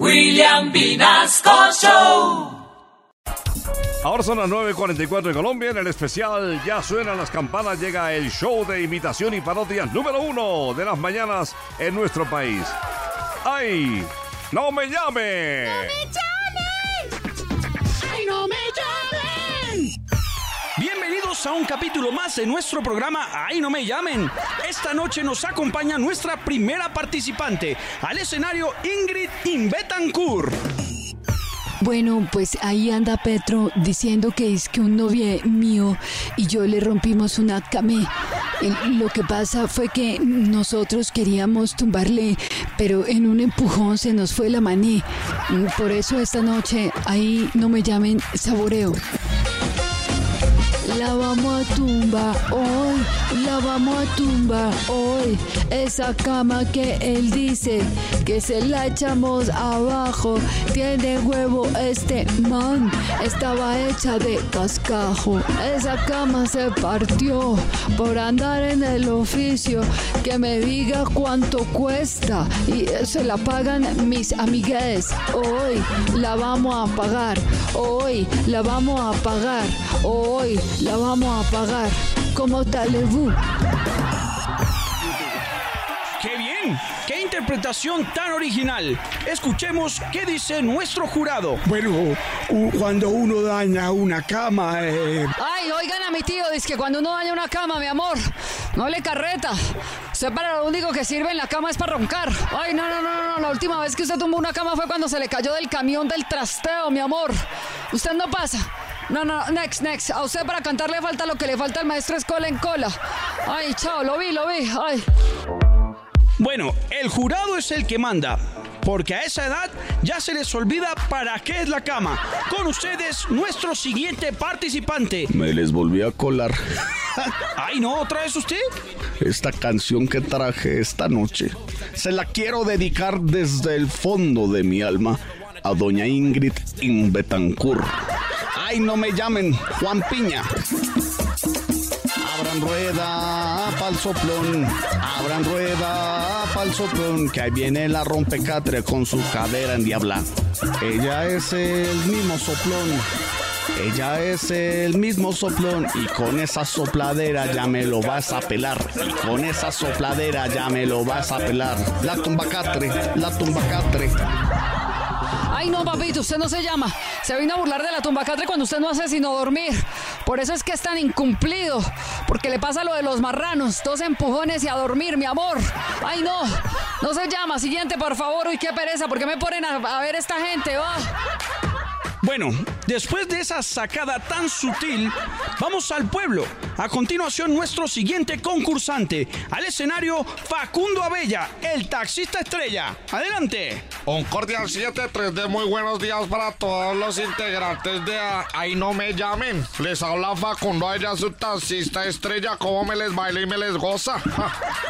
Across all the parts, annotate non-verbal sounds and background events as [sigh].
William Vinasco Show. Ahora son las 9.44 en Colombia. En el especial Ya suenan las campanas. Llega el show de imitación y parodia número uno de las mañanas en nuestro país. ¡Ay! ¡No me llame! ¡Ay, A un capítulo más de nuestro programa Ahí no me llamen. Esta noche nos acompaña nuestra primera participante al escenario Ingrid Inbetancourt. Bueno, pues ahí anda Petro diciendo que es que un novio mío y yo le rompimos una camé. Lo que pasa fue que nosotros queríamos tumbarle, pero en un empujón se nos fue la maní. Por eso esta noche ahí no me llamen saboreo. La vamos a tumba hoy, la vamos a tumba hoy. Esa cama que él dice que se la echamos abajo. Tiene huevo este man, estaba hecha de cascajo. Esa cama se partió por andar en el oficio. Que me diga cuánto cuesta y se la pagan mis amigues. Hoy la vamos a pagar, hoy la vamos a pagar, hoy la vamos a pagar. Como talebú. Interpretación tan original! Escuchemos qué dice nuestro jurado. Bueno, cuando uno daña una cama, eh, Ay, oigan a mi tío, dice que cuando uno daña una cama, mi amor, no le carreta. Usted para lo único que sirve en la cama es para roncar. Ay, no, no, no, no, la última vez que usted tumbó una cama fue cuando se le cayó del camión del trasteo, mi amor. Usted no pasa. No, no, next, next. A usted para cantar le falta lo que le falta al maestro escola en cola. Ay, chao, lo vi, lo vi. Ay. Bueno, el jurado es el que manda, porque a esa edad ya se les olvida para qué es la cama. Con ustedes, nuestro siguiente participante. me les volví a colar Ay, no, ¿otra vez usted? esta canción que traje esta noche. Se la quiero dedicar desde el fondo de mi alma a doña Ingrid Inbetancourt. Ay, no me llamen Juan Piña. Abran rueda pa'l soplón, abran rueda pa'l soplón, que ahí viene la rompecatre con su cadera en diabla. Ella es el mismo soplón, ella es el mismo soplón y con esa sopladera ya me lo vas a pelar. Y con esa sopladera ya me lo vas a pelar. La tumbacatre, la tumbacatre. Ay, no, papito, usted no se llama. Se vino a burlar de la tumbacatre cuando usted no hace sino dormir. Por eso es que es tan incumplido. Porque le pasa lo de los marranos. Dos empujones y a dormir, mi amor. Ay, no. No se llama. Siguiente, por favor. Uy, qué pereza. ¿Por qué me ponen a, a ver esta gente? Va. Bueno, después de esa sacada tan sutil, vamos al pueblo. A continuación, nuestro siguiente concursante. Al escenario, Facundo Abella, el taxista estrella. Adelante. Un cordial 7-3 de muy buenos días para todos los integrantes de A- Ahí No Me Llamen. Les habla Facundo ella su taxista estrella, cómo me les baila y me les goza.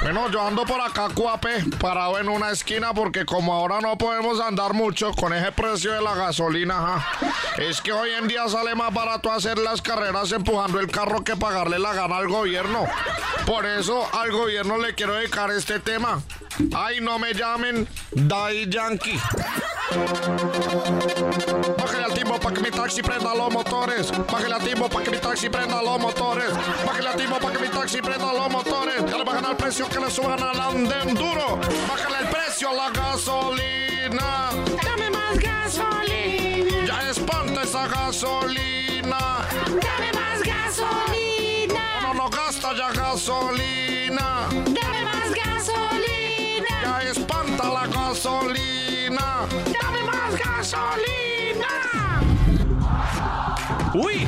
Bueno, yo ando por acá, cuape, parado en una esquina porque como ahora no podemos andar mucho con ese precio de la gasolina, ja. Es que hoy en día sale más barato hacer las carreras empujando el carro que pagarle la gana al gobierno. Por eso al gobierno le quiero dedicar este tema. Ay, no me llamen Daddy Yankee. Bájale al timbo para que mi taxi prenda los motores. Bájale al timbo para que mi taxi prenda los motores. Bájale al timbo para que mi taxi prenda los motores. Ya le bajan al precio que le suban al anden duro. Bájale el precio a la gasolina. Esa gasolina. Dame más gasolina. No, no gasta ya gasolina. Dame más gasolina. Ya espanta la gasolina. Dame más gasolina. Uy,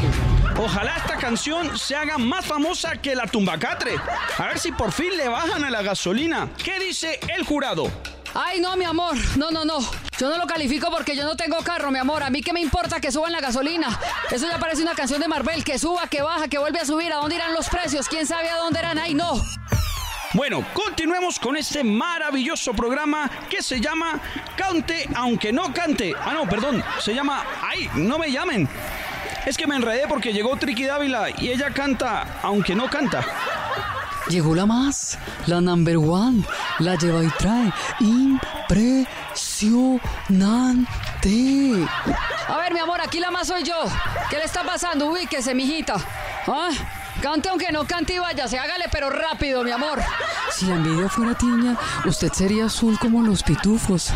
ojalá esta canción se haga más famosa que la tumbacatre. A ver si por fin le bajan a la gasolina. ¿Qué dice el jurado? Ay, no, mi amor. No, no, no. Yo no lo califico porque yo no tengo carro, mi amor. A mí qué me importa que suban la gasolina. Eso ya parece una canción de Marvel. Que suba, que baja, que vuelve a subir. ¿A dónde irán los precios? ¿Quién sabe a dónde irán? Ay, no. Bueno, continuemos con este maravilloso programa que se llama Cante aunque no cante. Ah, no, perdón, se llama Ay, no me llamen. Es que me enredé porque llegó Triqui Dávila y ella canta aunque no canta. Llegó la más, la number one, la lleva y trae. Impresionante. A ver, mi amor, aquí la más soy yo. ¿Qué le está pasando? Ubíquese, mijita. ¿Ah? Cante aunque no cante y váyase, hágale pero rápido, mi amor. Si la envidia fuera tiña, usted sería azul como los pitufos.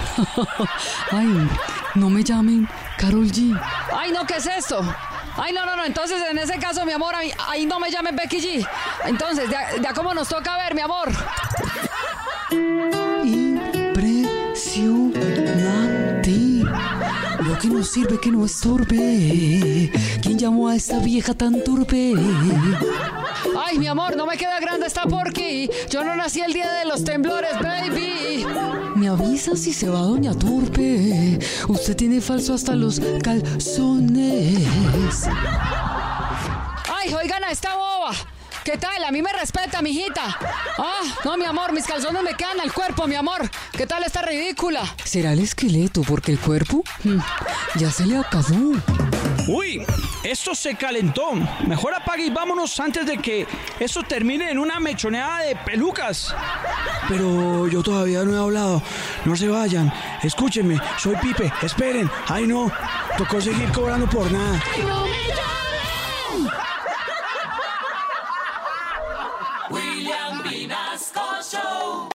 [laughs] Ay, no me llamen Carol G. Ay, no, ¿qué es esto? Ay, no, no, no, entonces en ese caso, mi amor, ahí, no me llamen Becky G. Entonces, ya, ya como nos toca ver, mi amor. Impresionante. Lo que no sirve que no estorbe. ¿Quién llamó a esta vieja tan turbe? Ay, mi amor, no me queda grande esta porqui. Yo no nací el día de los temblores, baby. Me avisa si se va Doña Turpe. Usted tiene falso hasta los calzones. Ay, oigan a esta boba. ¿Qué tal? A mí me respeta, mijita. Ah, no, mi amor, mis calzones me quedan al cuerpo, mi amor. ¿Qué tal esta ridícula? ¿Será el esqueleto? Porque el cuerpo mm, ya se le acabó. Uy, esto se calentó. Mejor apague y vámonos antes de que esto termine en una mechoneada de pelucas. Pero yo todavía no he hablado. No se vayan. Escúchenme, soy Pipe. Esperen. Ay no, tocó seguir cobrando por nada. No me